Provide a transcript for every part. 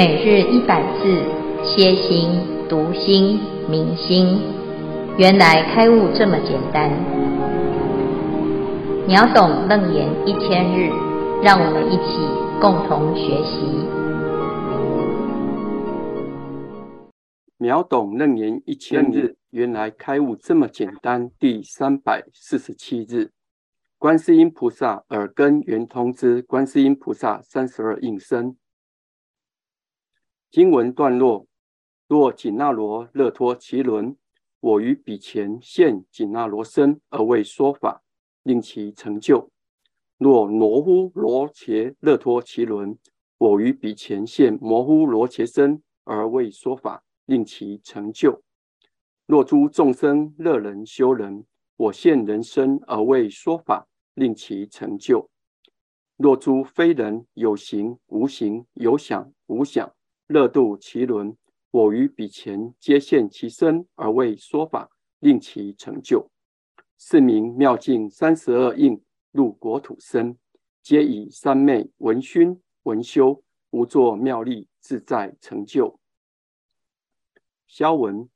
每日一百字，歇心、读心、明心，原来开悟这么简单。秒懂楞严一千日，让我们一起共同学习。秒懂楞严一千日，原来开悟这么简单。第三百四十七日，观世音菩萨耳根圆通之观世音菩萨三十二应身。经文段落：若紧那罗勒托其轮，我于彼前现紧那罗身而为说法，令其成就；若摩呼罗伽勒托其轮，我于彼前现摩呼罗伽身而为说法，令其成就；若诸众生乐人修人，我现人身而为说法，令其成就；若诸非人有形无形，有想无想。乐度其轮，我于彼前皆现其身而为说法，令其成就。是名妙境三十二应入国土身，皆以三昧闻熏闻修，无作妙力自在成就。萧文：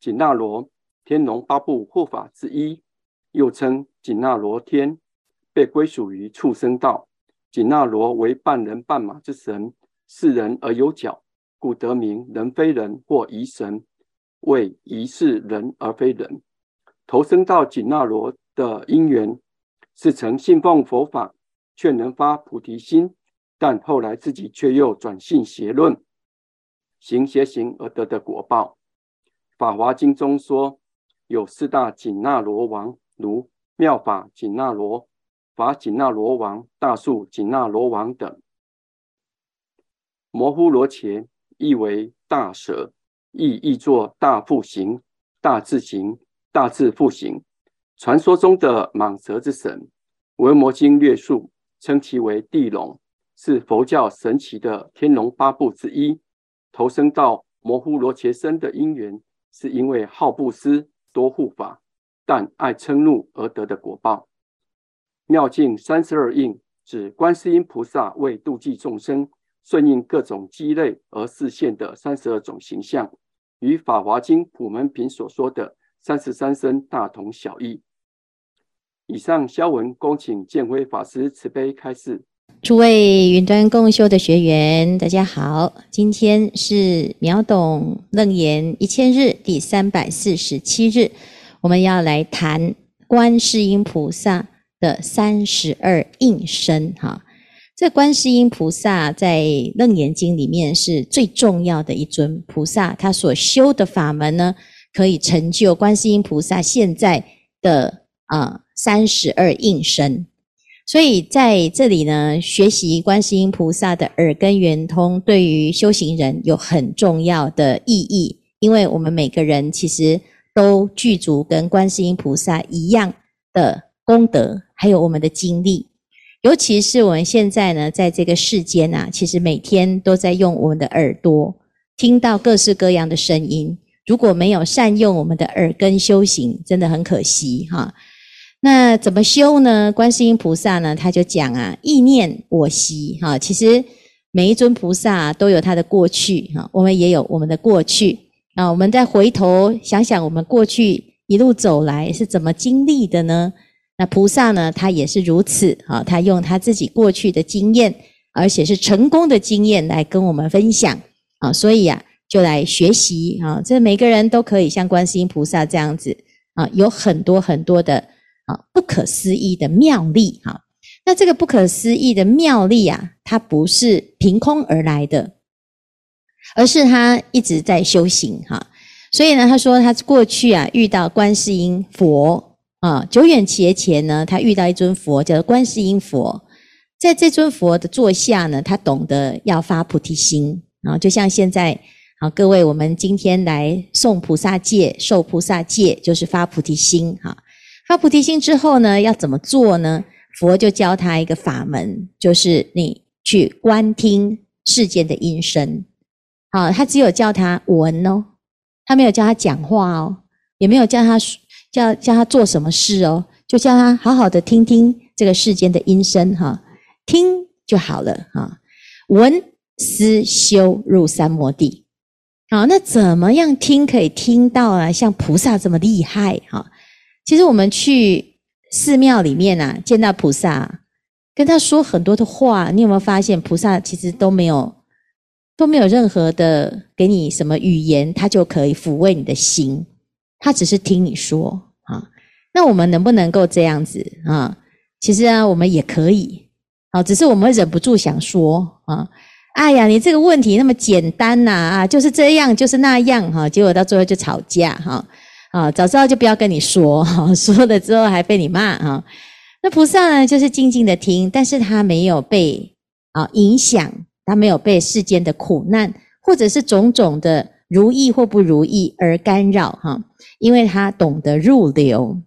紧那罗，天龙八部护法之一，又称紧那罗天，被归属于畜生道。紧那罗为半人半马之神。是人而有角，故得名人非人或疑神，谓疑是人而非人。投生到紧那罗的因缘，是曾信奉佛法，却能发菩提心，但后来自己却又转信邪论，行邪行而得的果报。法华经中说，有四大紧那罗王，如妙法紧那罗、法紧那罗王、大树紧那罗王等。摩呼罗伽意为大蛇，亦译作大腹行、大智行、大智腹行。传说中的蟒蛇之神，《维摩经》略述称其为地龙，是佛教神奇的天龙八部之一。投生到摩呼罗伽身的因缘，是因为好布施、多护法，但爱嗔怒而得的果报。妙境三十二应，指观世音菩萨为度济众生。顺应各种机类而示现的三十二种形象，与《法华经·普门品》所说的三十三身大同小异。以上消文，恭请建辉法师慈悲开示。诸位云端共修的学员，大家好，今天是秒懂楞严一千日第三百四十七日，我们要来谈观世音菩萨的三十二应身，哈。这观世音菩萨在楞严经里面是最重要的一尊菩萨，他所修的法门呢，可以成就观世音菩萨现在的啊三十二应身。所以在这里呢，学习观世音菩萨的耳根圆通，对于修行人有很重要的意义，因为我们每个人其实都具足跟观世音菩萨一样的功德，还有我们的经历。尤其是我们现在呢，在这个世间啊，其实每天都在用我们的耳朵听到各式各样的声音。如果没有善用我们的耳根修行，真的很可惜哈。那怎么修呢？观世音菩萨呢，他就讲啊，意念我昔哈。其实每一尊菩萨都有他的过去哈，我们也有我们的过去啊。我们再回头想想，我们过去一路走来是怎么经历的呢？那菩萨呢，他也是如此啊，他用他自己过去的经验，而且是成功的经验来跟我们分享啊，所以啊，就来学习啊，这每个人都可以像观世音菩萨这样子啊，有很多很多的啊不可思议的妙力哈。那这个不可思议的妙力啊，它不是凭空而来的，而是他一直在修行哈。所以呢，他说他过去啊遇到观世音佛。啊，久远劫前呢，他遇到一尊佛，叫做观世音佛。在这尊佛的座下呢，他懂得要发菩提心。啊，就像现在，啊，各位，我们今天来诵菩萨戒、受菩萨戒，就是发菩提心。哈，发菩提心之后呢，要怎么做呢？佛就教他一个法门，就是你去观听世间的音声。好，他只有叫他闻哦，他没有叫他讲话哦，也没有叫他。叫叫他做什么事哦，就叫他好好的听听这个世间的音声哈，听就好了哈。闻思修入三摩地。好，那怎么样听可以听到啊？像菩萨这么厉害哈？其实我们去寺庙里面啊，见到菩萨，跟他说很多的话，你有没有发现菩萨其实都没有都没有任何的给你什么语言，他就可以抚慰你的心，他只是听你说啊。那我们能不能够这样子啊？其实啊，我们也可以，好，只是我们忍不住想说啊，哎呀，你这个问题那么简单呐啊，就是这样，就是那样哈，结果到最后就吵架哈啊，早知道就不要跟你说哈，说了之后还被你骂哈。那菩萨呢，就是静静的听，但是他没有被啊影响，他没有被世间的苦难或者是种种的如意或不如意而干扰哈，因为他懂得入流。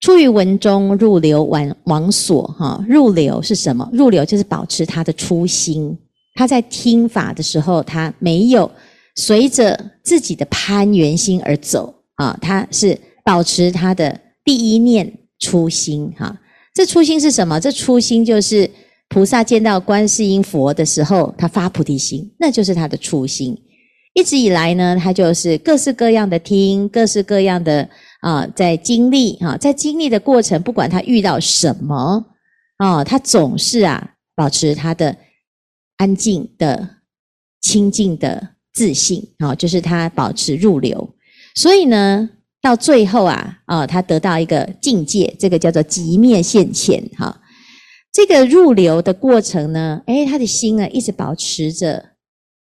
出于文中，入流往往所，哈，入流是什么？入流就是保持他的初心。他在听法的时候，他没有随着自己的攀缘心而走啊，他是保持他的第一念初心，哈。这初心是什么？这初心就是菩萨见到观世音佛的时候，他发菩提心，那就是他的初心。一直以来呢，他就是各式各样的听，各式各样的。啊，在经历啊，在经历的过程，不管他遇到什么啊，他总是啊，保持他的安静的、清净的自信啊，就是他保持入流。所以呢，到最后啊，啊，他得到一个境界，这个叫做寂灭现前哈。这个入流的过程呢，诶，他的心呢，一直保持着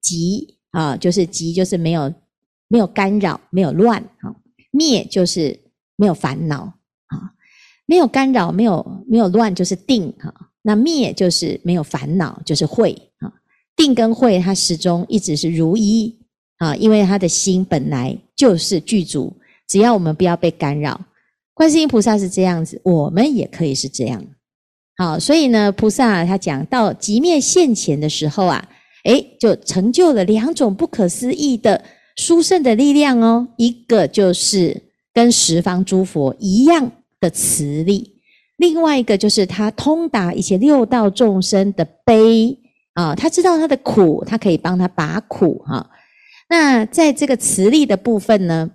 寂啊，就是寂，就是没有没有干扰，没有乱哈。灭就是没有烦恼啊，没有干扰，没有没有乱，就是定哈。那灭就是没有烦恼，就是慧啊。定跟慧，它始终一直是如一啊，因为他的心本来就是具足，只要我们不要被干扰。观世音菩萨是这样子，我们也可以是这样。好，所以呢，菩萨他讲到寂灭现前的时候啊，诶，就成就了两种不可思议的。殊胜的力量哦，一个就是跟十方诸佛一样的慈力，另外一个就是他通达一些六道众生的悲啊，他知道他的苦，他可以帮他拔苦哈。那在这个慈力的部分呢，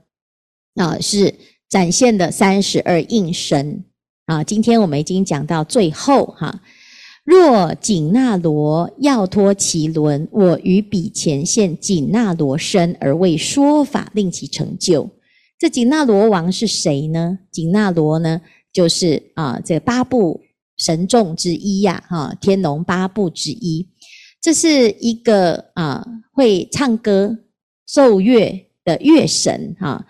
啊是展现的三十二应身啊。今天我们已经讲到最后哈。若紧那罗要脱其轮，我于彼前现紧那罗身而为说法，令其成就。这紧那罗王是谁呢？紧那罗呢，就是啊，这八部神众之一呀，哈，天龙八部之一。这是一个啊，会唱歌奏乐的乐神哈。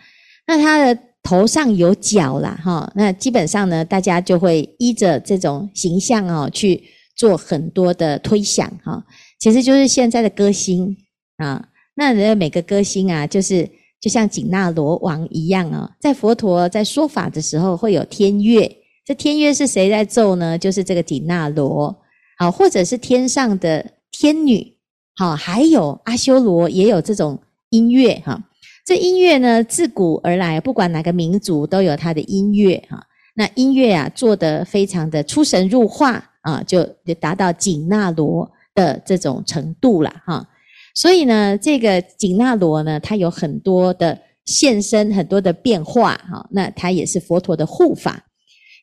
那他的头上有角啦，哈。那基本上呢，大家就会依着这种形象哦去。做很多的推想哈，其实就是现在的歌星啊。那人家每个歌星啊，就是就像紧那罗王一样啊，在佛陀在说法的时候会有天乐，这天乐是谁在奏呢？就是这个紧那罗，好，或者是天上的天女，好，还有阿修罗也有这种音乐哈。这音乐呢，自古而来，不管哪个民族都有它的音乐哈。那音乐啊，做得非常的出神入化。啊，就就达到紧那罗的这种程度了哈。所以呢，这个紧那罗呢，它有很多的现身，很多的变化哈。那它也是佛陀的护法。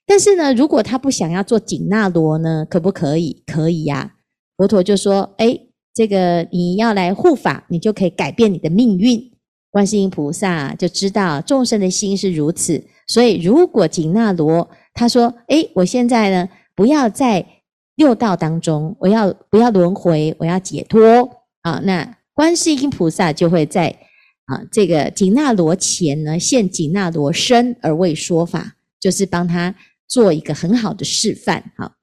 但是呢，如果他不想要做紧那罗呢，可不可以？可以呀。佛陀就说：“哎，这个你要来护法，你就可以改变你的命运。”观世音菩萨就知道众生的心是如此，所以如果紧那罗他说：“哎，我现在呢，不要再。”六道当中，我要不要轮回？我要解脱啊！那观世音菩萨就会在啊这个紧那罗前呢，现紧那罗身而为说法，就是帮他做一个很好的示范。好，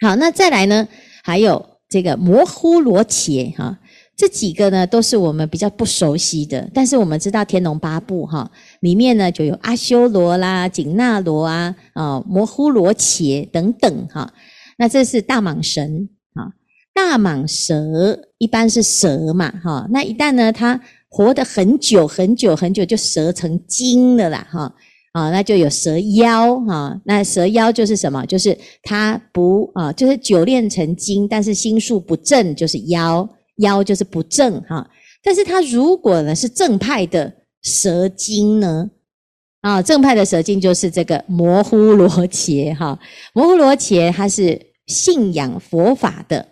好，那再来呢，还有这个摩呼罗伽哈，这几个呢都是我们比较不熟悉的，但是我们知道天龙八部哈里面呢就有阿修罗啦、紧那罗啊、啊摩呼罗伽等等哈。那这是大蟒神啊，大蟒蛇一般是蛇嘛，哈。那一旦呢，它活得很久很久很久，就蛇成精了啦，哈。啊，那就有蛇妖哈。那蛇妖就是什么？就是它不啊，就是久炼成精，但是心术不正，就是妖。妖就是不正哈。但是它如果呢是正派的蛇精呢？啊，正派的蛇精就是这个摩呼罗伽哈。摩呼罗伽它是信仰佛法的，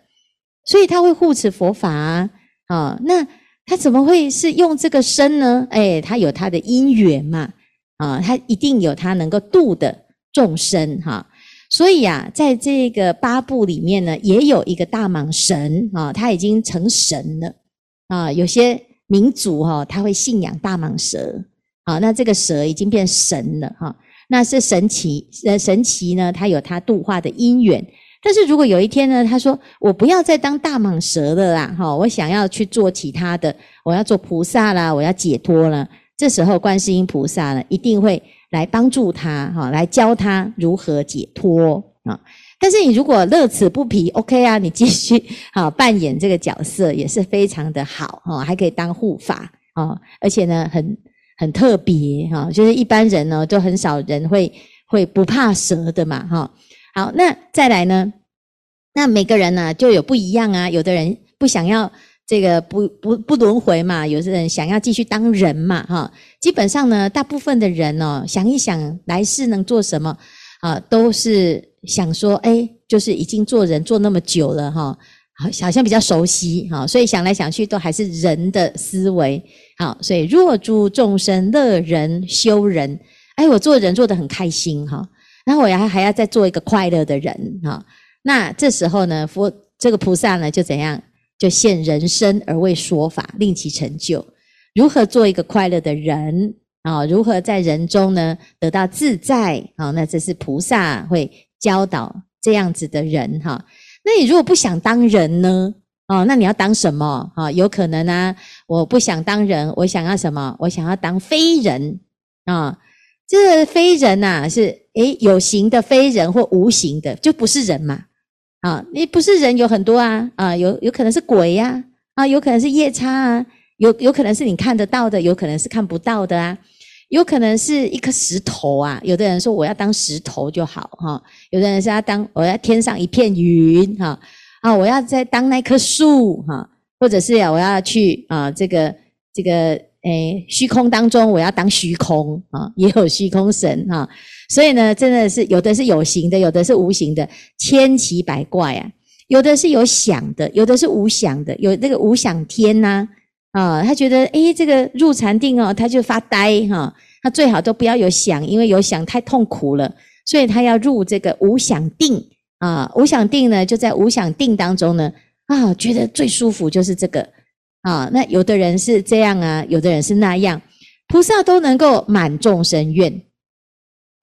所以他会护持佛法啊。啊，那他怎么会是用这个身呢？哎，他有他的因缘嘛。啊，他一定有他能够度的众生哈，所以啊，在这个八部里面呢，也有一个大蟒神啊，他已经成神了啊。有些民族哈，他会信仰大蟒蛇啊，那这个蛇已经变神了哈，那是神奇呃神奇呢，他有他度化的因缘。但是如果有一天呢，他说我不要再当大蟒蛇了啦，哈，我想要去做其他的，我要做菩萨啦，我要解脱了。这时候，观世音菩萨呢，一定会来帮助他，哈，来教他如何解脱啊。但是你如果乐此不疲，OK 啊，你继续好扮演这个角色也是非常的好，哈，还可以当护法啊，而且呢，很很特别哈，就是一般人呢，都很少人会会不怕蛇的嘛，哈。好，那再来呢，那每个人呢就有不一样啊，有的人不想要。这个不不不轮回嘛，有些人想要继续当人嘛，哈，基本上呢，大部分的人哦，想一想来世能做什么啊，都是想说，哎，就是已经做人做那么久了哈，好，好像比较熟悉哈，所以想来想去都还是人的思维，好，所以若诸众生乐人修人，哎，我做人做得很开心哈，然后我还还要再做一个快乐的人哈，那这时候呢，佛这个菩萨呢就怎样？就现人身而为说法，令其成就。如何做一个快乐的人啊？如何在人中呢得到自在啊？那这是菩萨会教导这样子的人哈。那你如果不想当人呢？哦，那你要当什么啊？有可能啊，我不想当人，我想要什么？我想要当非人啊。这非人呐，是诶有形的非人或无形的，就不是人嘛。啊，你不是人有很多啊，啊，有有可能是鬼呀，啊，有可能是夜叉啊，有有可能是你看得到的，有可能是看不到的啊，有可能是一颗石头啊。有的人说我要当石头就好哈，有的人是要当我要天上一片云哈，啊，我要再当那棵树哈，或者是呀，我要去啊这个这个。诶，虚空当中，我要当虚空啊，也有虚空神哈，所以呢，真的是有的是有形的，有的是无形的，千奇百怪啊。有的是有想的，有的是无想的，有那个无想天呐啊，他觉得诶，这个入禅定哦，他就发呆哈，他最好都不要有想，因为有想太痛苦了，所以他要入这个无想定啊，无想定呢，就在无想定当中呢啊，觉得最舒服就是这个。啊，那有的人是这样啊，有的人是那样，菩萨都能够满众生愿。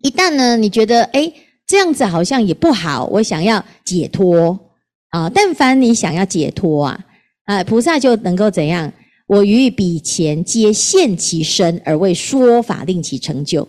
一旦呢，你觉得诶这样子好像也不好，我想要解脱啊。但凡你想要解脱啊，啊，菩萨就能够怎样？我于彼前皆现其身而为说法，令其成就。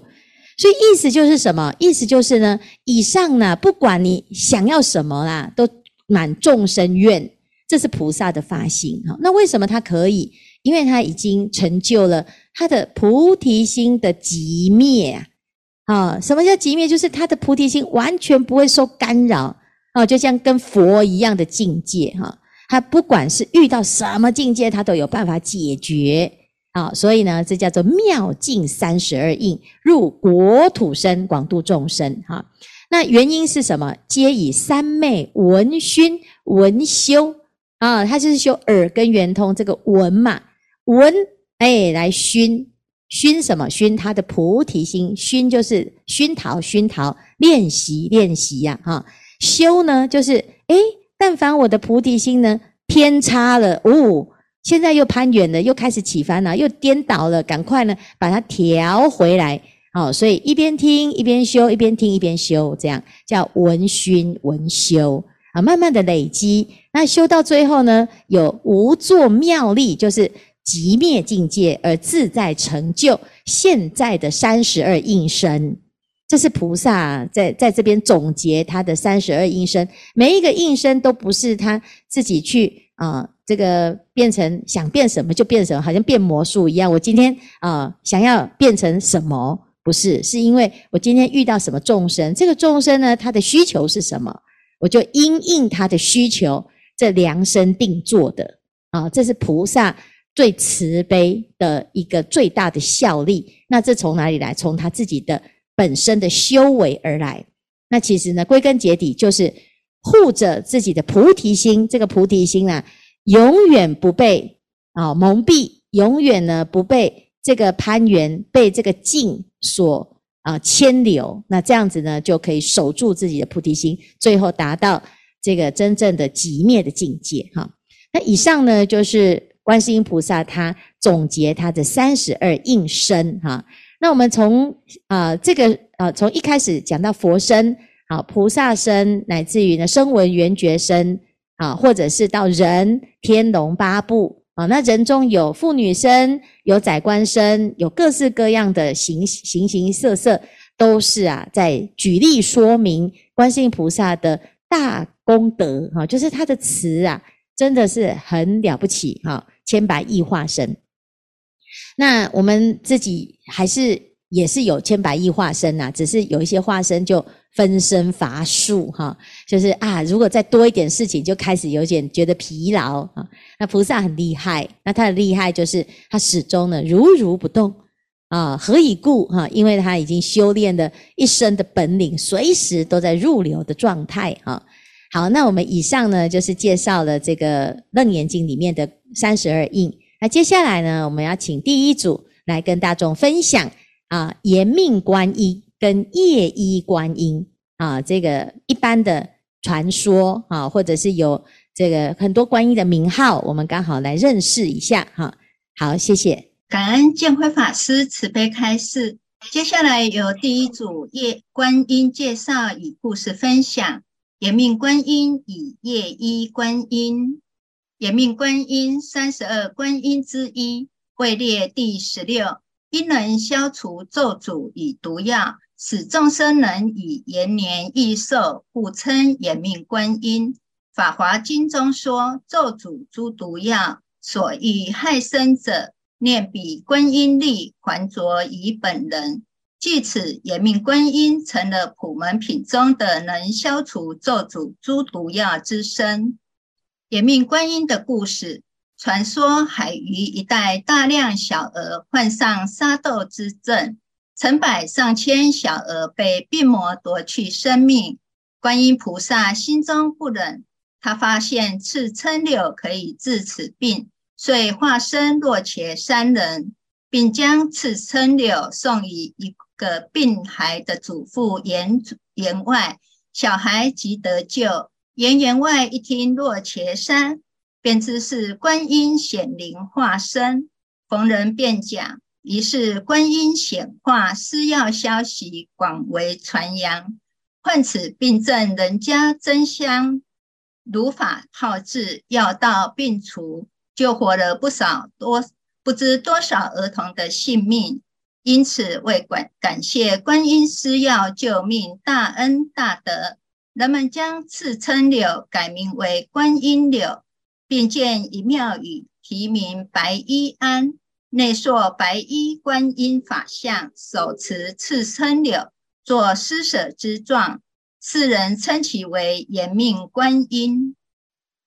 所以意思就是什么？意思就是呢，以上呢，不管你想要什么啦，都满众生愿。这是菩萨的发心哈，那为什么他可以？因为他已经成就了他的菩提心的极灭啊！啊，什么叫极灭？就是他的菩提心完全不会受干扰啊，就像跟佛一样的境界哈。他不管是遇到什么境界，他都有办法解决啊。所以呢，这叫做妙境三十二应，入国土身，广度众生哈。那原因是什么？皆以三昧闻熏闻修。啊，他就是修耳根圆通这个闻嘛，闻哎来熏熏什么？熏他的菩提心，熏就是熏陶熏陶，练习练习呀，哈。修呢就是哎，但凡我的菩提心呢偏差了，哦，现在又攀远了，又开始起烦恼，又颠倒了，赶快呢把它调回来。好，所以一边听一边修，一边听一边修，这样叫闻熏闻修。啊，慢慢的累积，那修到最后呢，有无作妙力，就是极灭境界而自在成就现在的三十二应身。这是菩萨在在这边总结他的三十二应身，每一个应身都不是他自己去啊、这个变成想变什么就变什么，好像变魔术一样。我今天啊、想要变成什么？不是，是因为我今天遇到什么众生，这个众生呢，他的需求是什么，我就因应他的需求，这量身定做的啊，这是菩萨最慈悲的一个最大的效力。那这从哪里来？从他自己的本身的修为而来。那其实呢，归根结底就是护着自己的菩提心，这个菩提心啊，永远不被啊蒙蔽，永远呢不被这个攀缘，被这个境所啊牵流。那这样子呢，就可以守住自己的菩提心，最后达到这个真正的极灭的境界。哈，那以上呢，就是观世音菩萨他总结他的三十二应身。哈。那我们从啊、这个啊从一开始讲到佛身，啊菩萨身，乃至于呢声闻缘觉身，啊或者是到人天龙八部啊，那人中有妇女身，有宰官身，有各式各样的形形形色色，都是啊在举例说明观世音菩萨的大功德哈，就是他的词啊，真的是很了不起哈，千百亿化身。那我们自己还是也是有千百亿化身呐，只是有一些化身就分身乏术哈，就是啊，如果再多一点事情，就开始有点觉得疲劳啊。那菩萨很厉害，那他的厉害就是他始终呢如如不动啊，何以故哈？因为他已经修炼了一生的本领，随时都在入流的状态哈。好，那我们以上呢就是介绍了这个《楞严经》里面的三十二应。那接下来呢，我们要请第一组来跟大众分享啊，延命观音跟夜衣观音啊，这个一般的传说啊，或者是有这个很多观音的名号，我们刚好来认识一下哈。好，谢谢，感恩建辉法师慈悲开示。接下来由第一组夜观音介绍与故事分享，延命观音与夜衣观音。延命观音，三十二观音之一，位列第十六。因能消除咒诅与毒药，使众生能以延年益寿，故称延命观音。法华经中说，咒诅诸毒药，所欲害身者，念彼观音力，还着以本人。据此，延命观音成了普门品中的能消除咒诅诸毒药之身。延命观音的故事，传说海隅一带大量小鹅患上沙豆之症，成百上千小鹅被病魔夺去生命。观音菩萨心中不忍，他发现刺蟶柳可以治此病，遂化身落伽山人，并将刺蟶柳送与一个病孩的祖父言言外，小孩即得救。言言外一听落伽山，便知是观音显灵化身，逢人便讲。于是观音显化施药消息广为传扬，患此病症，人家争相如法炮制，药到病除，救活了不少多不知多少儿童的性命。因此为感感谢观音施药救命大恩大德。人们将刺蟶柳改名为观音柳，并建一庙宇，题名白衣庵，内塑白衣观音法像，手持刺蟶柳，作施舍之状。世人称其为延命观音。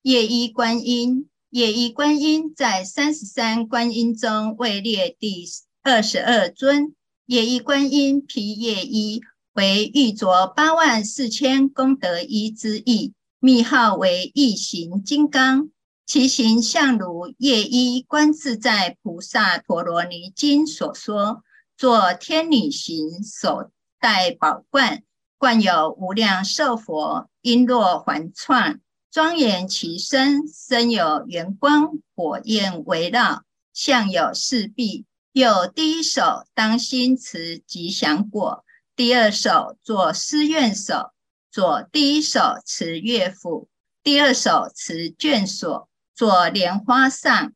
夜依观音，夜依观音在三十三观音中位列第二十二尊。夜依观音披夜衣。为玉镯八万四千功德衣之意，密号为异形金刚，其形象如夜依观自在菩萨陀罗尼经所说，作天女形，手戴宝冠，冠有无量寿佛璎珞环串，庄严其身，身有圆光火焰围绕，相有四臂，右第一手当心持吉祥果。第二手作施愿手，左第一手持乐斧，第二手持绢锁，左莲花上。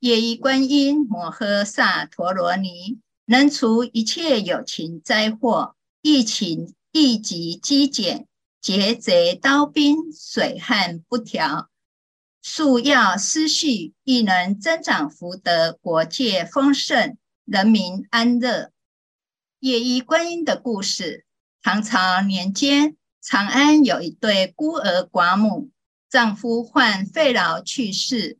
夜依观音摩诃萨陀罗尼，能除一切有情灾祸，疫情疫疾饥馑，劫贼刀兵，水旱不调，树药施畜，亦能增长福德，国界丰盛，人民安乐。夜依观音的故事。唐朝年间，长安有一对孤儿寡母，丈夫患肺痨去世，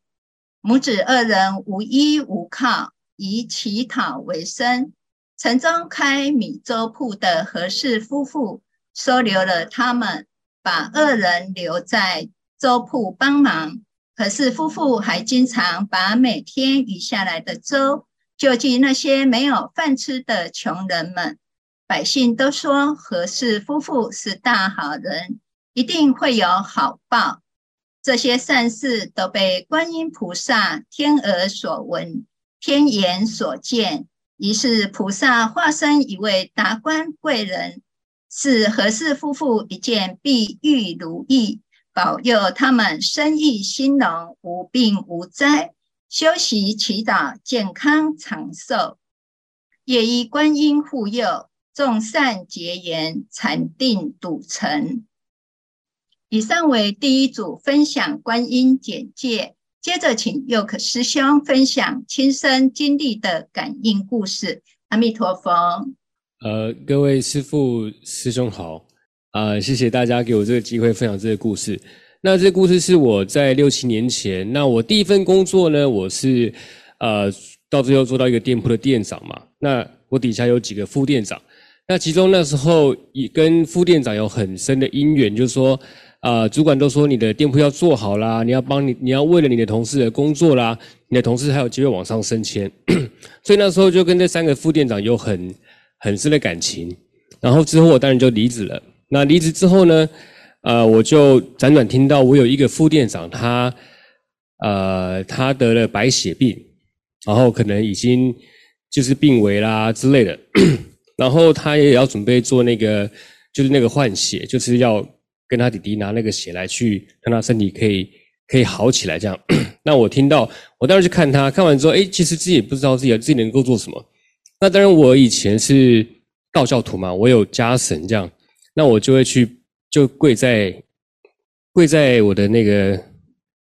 母子二人无依无靠，以乞讨为生。城中开米粥铺的何氏夫妇收留了他们，把二人留在粥铺帮忙。何氏夫妇还经常把每天余下来的粥救济那些没有饭吃的穷人们。百姓都说何氏夫妇是大好人，一定会有好报。这些善事都被观音菩萨天耳所闻，天眼所见。于是菩萨化身一位达官贵人，赐何氏夫妇一件碧玉如意。保佑他们生意兴隆，无病无灾，修习祈祷，健康长寿。夜依观音护佑，众善结缘，禅定笃成。以上为第一组分享观音简介，接着请佑可师兄分享亲身经历的感应故事。阿弥陀佛。呃，各位师父师兄好。啊、呃，谢谢大家给我这个机会分享这个故事。那这个故事是我在六七年前，那我第一份工作呢，我是呃到最后做到一个店铺的店长嘛。那我底下有几个副店长，那其中那时候也跟副店长有很深的因缘，就是说，啊、主管都说你的店铺要做好啦，你要帮你，你要为了你的同事的工作啦，你的同事还有机会往上升迁。所以那时候就跟这三个副店长有很很深的感情。然后之后我当然就离职了。那离职之后呢，呃，我就辗转听到我有一个副店长，他，呃，他得了白血病，然后可能已经就是病危啦之类的，然后他也要准备做那个，就是那个换血，就是要跟他弟弟拿那个血来去让他身体可以可以好起来这样。那我听到，我当时去看他，看完之后，诶，其实自己也不知道自己自己能够做什么。那当然，我以前是道教徒嘛，我有家神这样。那我就会去，就跪在跪在我的那个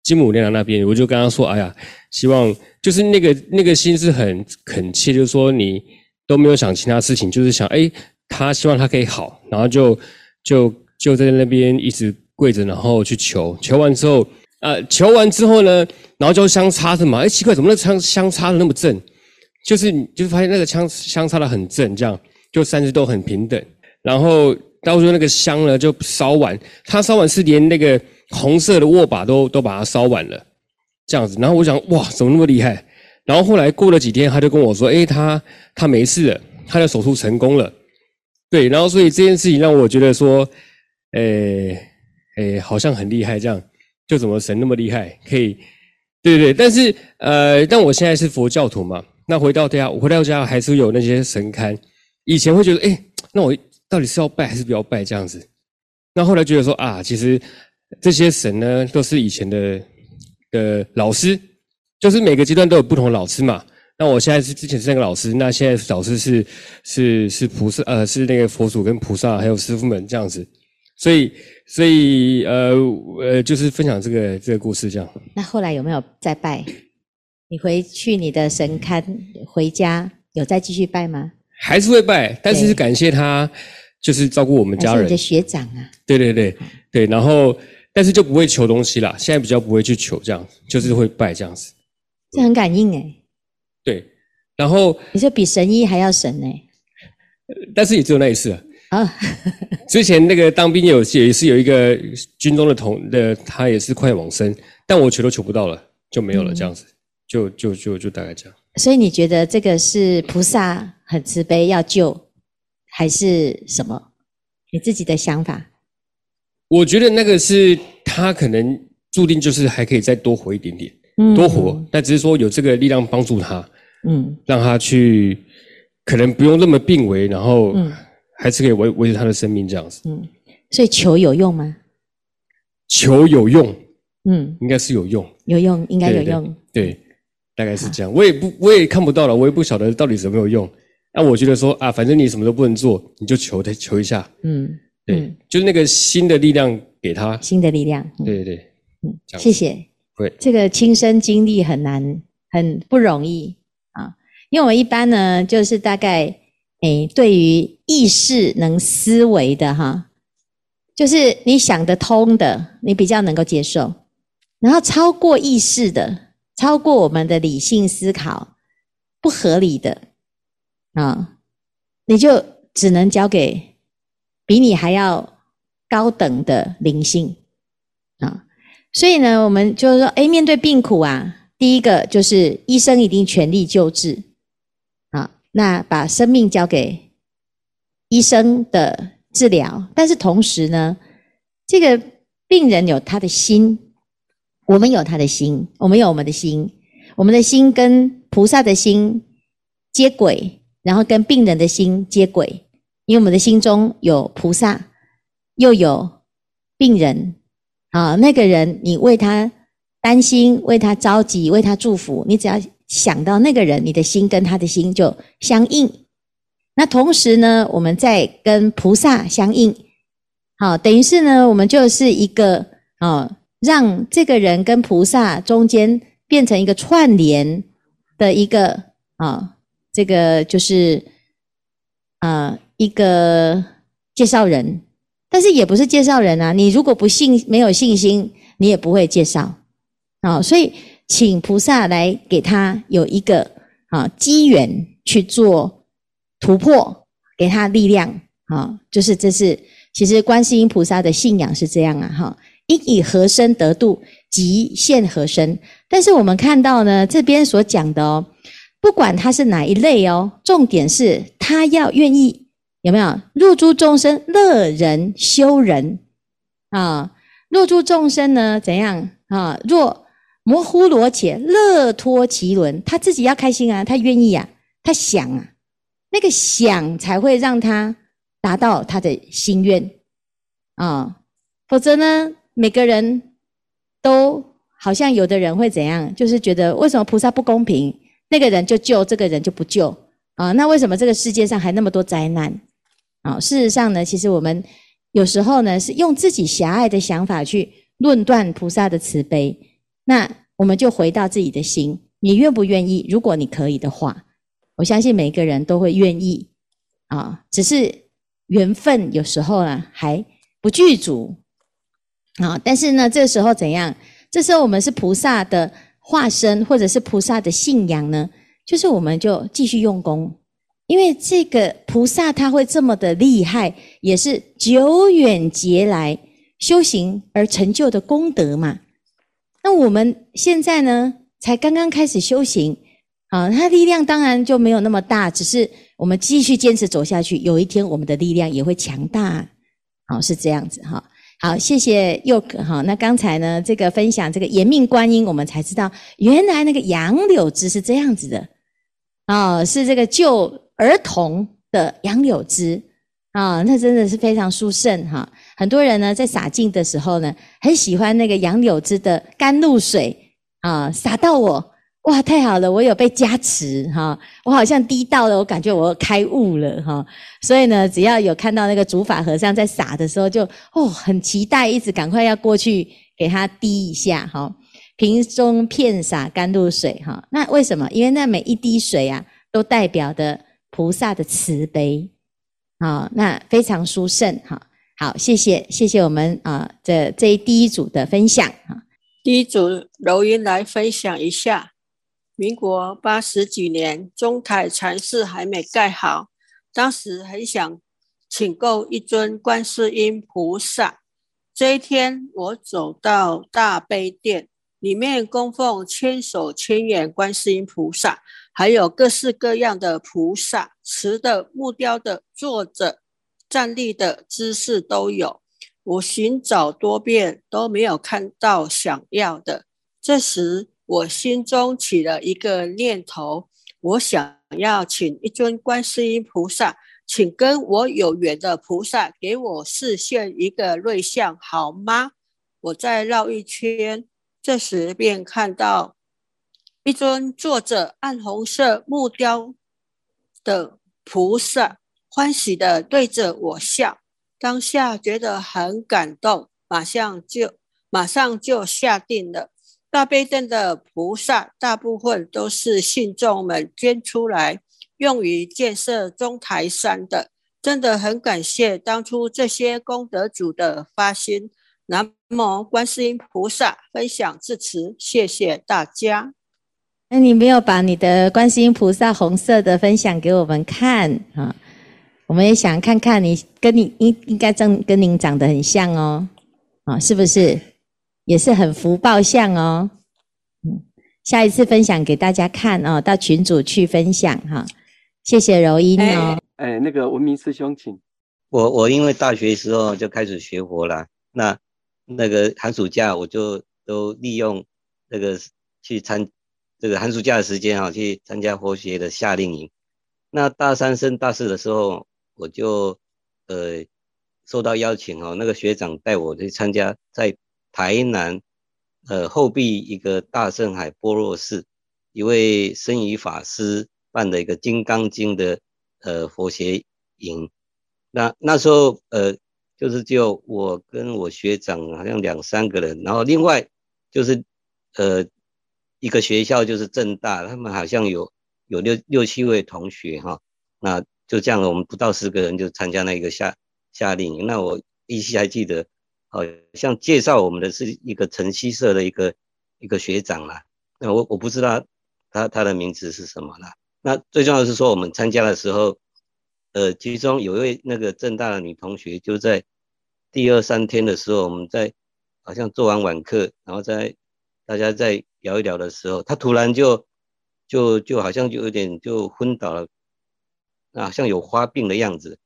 金母娘娘那边，我就跟他说：“哎呀，希望就是那个那个心是很恳切，就是说你都没有想其他事情，就是想哎，他希望他可以好，然后就就就在那边一直跪着，然后去求，求完之后，呃，求完之后呢，然后就香插着嘛，哎，奇怪，怎么那枪相差的那么正？就是你就发现那个枪相差的很正，这样就三支都很平等，然后。”到时候那个香呢就烧完，他烧完是连那个红色的握把都都把它烧完了，这样子。然后我想，哇，怎么那么厉害？然后后来过了几天，他就跟我说，诶，他他没事了，他的手术成功了。对，然后所以这件事情让我觉得说，诶诶，好像很厉害，这样就怎么神那么厉害，可以，对对。但是呃，但我现在是佛教徒嘛，那回到家，我回到家还是有那些神龛。以前会觉得，诶，那我。到底是要拜还是不要拜这样子？那后来觉得说啊，其实这些神呢，都是以前的的老师，就是每个阶段都有不同的老师嘛。那我现在是之前是那个老师，那现在老师是是是菩萨，呃，是那个佛祖跟菩萨还有师傅们这样子。所以所以呃呃，就是分享这个这个故事这样。那后来有没有再拜？你回去你的神龛回家有再继续拜吗？还是会拜，但是是感谢他，就是照顾我们家人。你的学长啊。对对对对，然后但是就不会求东西啦，现在比较不会去求这样，就是会拜这样子。这很感应诶。对，然后你说比神医还要神诶。但是也只有那一次啊。啊。之前那个当兵有也是有一个军中的同的，他也是快往生，但我求都求不到了，就没有了这样子，就就就就大概这样。所以你觉得这个是菩萨很慈悲要救，还是什么？你自己的想法？我觉得那个是他可能注定就是还可以再多活一点点，嗯，多活，但只是说有这个力量帮助他，嗯，让他去可能不用那么病危，然后还是可以维维持他的生命这样子。嗯，所以求有用吗？求有用，嗯，应该是有用，有用，应该有用，对。对对大概是这样，我也不，我也看不到了，我也不晓得到底有没有用。那我觉得说啊，反正你什么都不能做，你就求他求一下，嗯，对，嗯、就是那个新的力量给他，新的力量，对对对，嗯，谢谢。对，这个亲身经历很难，很不容易啊，因为我们一般呢，就是大概，你，对于意识能思维的哈，就是你想得通的，你比较能够接受。然后超过意识的，超过我们的理性思考，不合理的啊，你就只能交给比你还要高等的灵性啊。所以呢，我们就是说，哎，面对病苦啊，第一个就是医生一定全力救治，那把生命交给医生的治疗，但是同时呢，这个病人有他的心。我们有他的心，我们有我们的心，我们的心跟菩萨的心接轨，然后跟病人的心接轨，因为我们的心中有菩萨，又有病人啊。那个人，你为他担心，为他着急，为他祝福，你只要想到那个人，你的心跟他的心就相应。那同时呢，我们在跟菩萨相应，好，等于是呢，我们就是一个啊。让这个人跟菩萨中间变成一个串联的一个啊，这个就是啊一个介绍人，但是也不是介绍人啊。你如果不信，没有信心，你也不会介绍啊。所以，请菩萨来给他有一个啊机缘去做突破，给他力量啊。就是这是其实观世音菩萨的信仰是这样啊，哈。应以何身得度，即现何身。但是我们看到呢，这边所讲的哦，不管他是哪一类哦，重点是他要愿意有没有入诸众生乐人修人啊？入诸众生呢，怎样啊？若摩呼罗伽乐托其轮，他自己要开心啊，他愿意啊，他想啊，那个想才会让他达到他的心愿啊，否则呢？每个人都好像有的人会怎样，就是觉得为什么菩萨不公平？那个人就救，这个人就不救啊？那为什么这个世界上还那么多灾难啊？事实上呢，其实我们有时候呢是用自己狭隘的想法去论断菩萨的慈悲。那我们就回到自己的心，你愿不愿意？如果你可以的话，我相信每个人都会愿意啊。只是缘分有时候呢还不具足。啊，但是呢，这时候怎样？这时候我们是菩萨的化身，或者是菩萨的信仰呢？就是我们就继续用功，因为这个菩萨他会这么的厉害，也是久远劫来修行而成就的功德嘛。那我们现在呢，才刚刚开始修行，啊，它力量当然就没有那么大，只是我们继续坚持走下去，有一天我们的力量也会强大，好，是这样子哈。好，谢谢佑可哈。那刚才呢，这个分享这个延命观音，我们才知道原来那个杨柳枝是这样子的啊，是这个救儿童的杨柳枝啊，那真的是非常殊胜哈。很多人呢在洒净的时候呢，很喜欢那个杨柳枝的甘露水啊，洒到我。哇，太好了！我有被加持哈，我好像滴到了，我感觉我开悟了哈。所以呢，只要有看到那个主法和尚在洒的时候就，哦很期待，一直赶快要过去给他滴一下哈。瓶中片洒甘露水哈，那为什么？因为那每一滴水啊，都代表的菩萨的慈悲啊，那非常殊胜哈。好，谢谢谢谢我们啊这这一第一组的分享哈。第一组柔云来分享一下。民国八十几年，中台禅寺还没盖好，当时很想请购一尊观世音菩萨。这一天，我走到大悲殿，里面供奉千手千眼观世音菩萨，还有各式各样的菩萨，瓷的、木雕的、坐着、站立的姿势都有。我寻找多遍，都没有看到想要的。这时，我心中起了一个念头，我想要请一尊观世音菩萨，请跟我有缘的菩萨给我示现一个瑞相，好吗？我再绕一圈，这时便看到一尊坐着暗红色木雕的菩萨，欢喜地对着我笑，当下觉得很感动，马上就马上就下定了。大悲殿的菩萨大部分都是信众们捐出来，用于建设中台山的。真的很感谢当初这些功德主的发心。南无观世音菩萨，分享至此，谢谢大家。那你没有把你的观世音菩萨红色的分享给我们看啊？我们也想看看你，跟你应应该正跟您长得很像哦，啊，是不是？也是很福报相哦。嗯，下一次分享给大家看哦，到群组去分享哈。谢谢柔音哦。哎，那个文明师兄，请。我我因为大学时候就开始学佛了，那那个寒暑假我就都利用那个去参这个寒暑假的时间啊，去参加佛学的夏令营。那大三升大四的时候，我就呃受到邀请哦，那个学长带我去参加在台南呃后壁一个大圣海波若寺一位僧侣法师办的一个《金刚经》的。呃，佛学营，那那时候呃，就是就我跟我学长好像两三个人，然后另外就是呃一个学校就是政大，他们好像有有六六七位同学哈，那就这样，我们不到十个人就参加那个夏夏令营。那我依稀还记得，好像介绍我们的是一个晨曦社的一个一个学长啦，那我我不知道他他的名字是什么啦。那最重要的是说，我们参加的时候，呃，其中有一位那个正大的女同学，就在第二三天的时候，我们在好像做完晚课，然后在大家在聊一聊的时候，他突然就就就好像就有点就昏倒了，啊，像有发病的样子。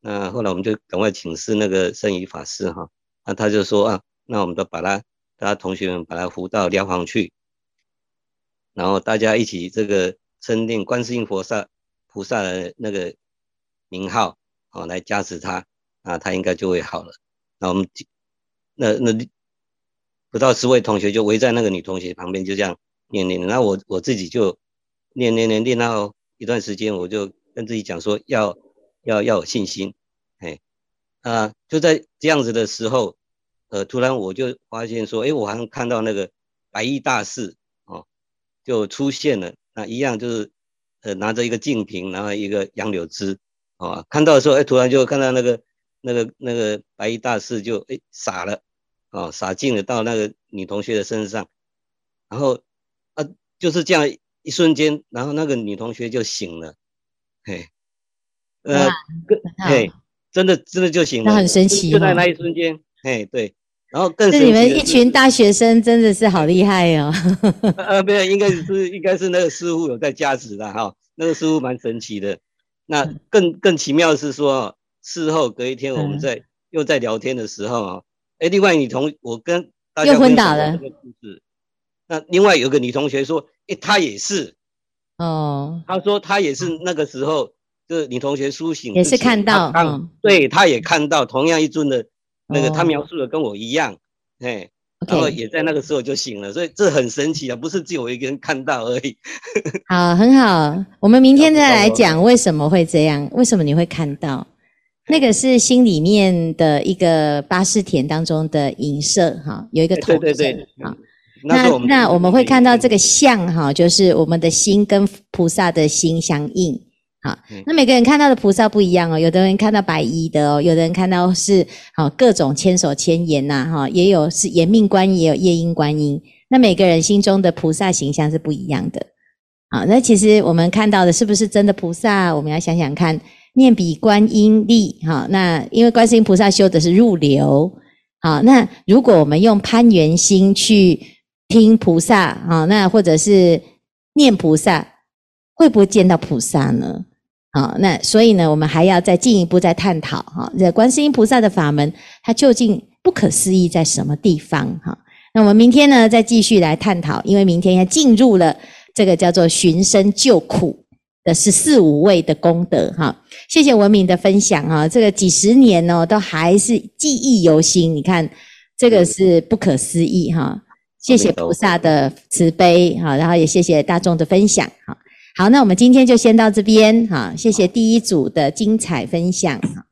那后来我们就赶快请示那个圣严法师哈，那他就说啊，那我们都把他大家同学们把他扶到疗房去，然后大家一起这个。称念观世音菩萨菩萨的那个名号，哦，来加持他，啊，他应该就会好了。那我们那那不到十位同学就围在那个女同学旁边，就这样念念。那我我自己就念念念念到一段时间，我就跟自己讲说要要要有信心，哎，啊，就在这样子的时候，呃，突然我就发现说，哎，我好像看到那个白衣大士哦，就出现了。那一样就是，呃，拿着一个净瓶，然后一个杨柳枝，啊，看到的时候，哎，突然就看到那个那个那个白衣大士就哎傻了，啊，洒进了到那个女同学的身上，然后啊，就是这样一瞬间，然后那个女同学就醒了，嘿，呃，嘿，真的真的就醒了，那很神奇，就在那一瞬间，嘿，对。然后更是你们一群大学生真的是好厉害哦！呃，没有，应该是应该是那个师傅有在加持的哈，那个师傅蛮神奇的。那更更奇妙的是说，事后隔一天我们在、嗯、又在聊天的时候啊，哎，另外女同我跟大家分享这个故事。那另外有个女同学说，哎，她也是哦，她说她也是那个时候，就是女同学苏醒也是看到，嗯，对，她也看到同样一尊的。那个她描述的跟我一样，哎、oh. 然后也在那个时候就醒了所以这很神奇啊，不是只有我一个人看到而已。好，很好，我们明天再来讲为什么会这样，为什么你会看到？那个是心里面的一个八士田当中的影射，哈，有一个投射，对对对，好，那那，那我们会看到这个像，哈，就是我们的心跟菩萨的心相应。好，那每个人看到的菩萨不一样哦，有的人看到白衣的哦，有的人看到是好各种千手千眼呐，哈，也有是延命观音，也有夜莺观音。那每个人心中的菩萨形象是不一样的。好，那其实我们看到的是不是真的菩萨？我们要想想看，念彼观音力。哈，那因为观世音菩萨修的是入流。好，那如果我们用攀缘心去听菩萨，啊，那或者是念菩萨，会不会见到菩萨呢？好，那所以呢，我们还要再进一步再探讨哈，这观世音菩萨的法门，它究竟不可思议在什么地方？哈，那我们明天呢，再继续来探讨，因为明天要进入了这个叫做寻声救苦的十四五位的功德哈。谢谢文明的分享哈，这个几十年哦，都还是记忆犹新。你看，这个是不可思议哈。谢谢菩萨的慈悲哈，然后也谢谢大众的分享哈。好，那我们今天就先到这边，哈，谢谢第一组的精彩分享，好。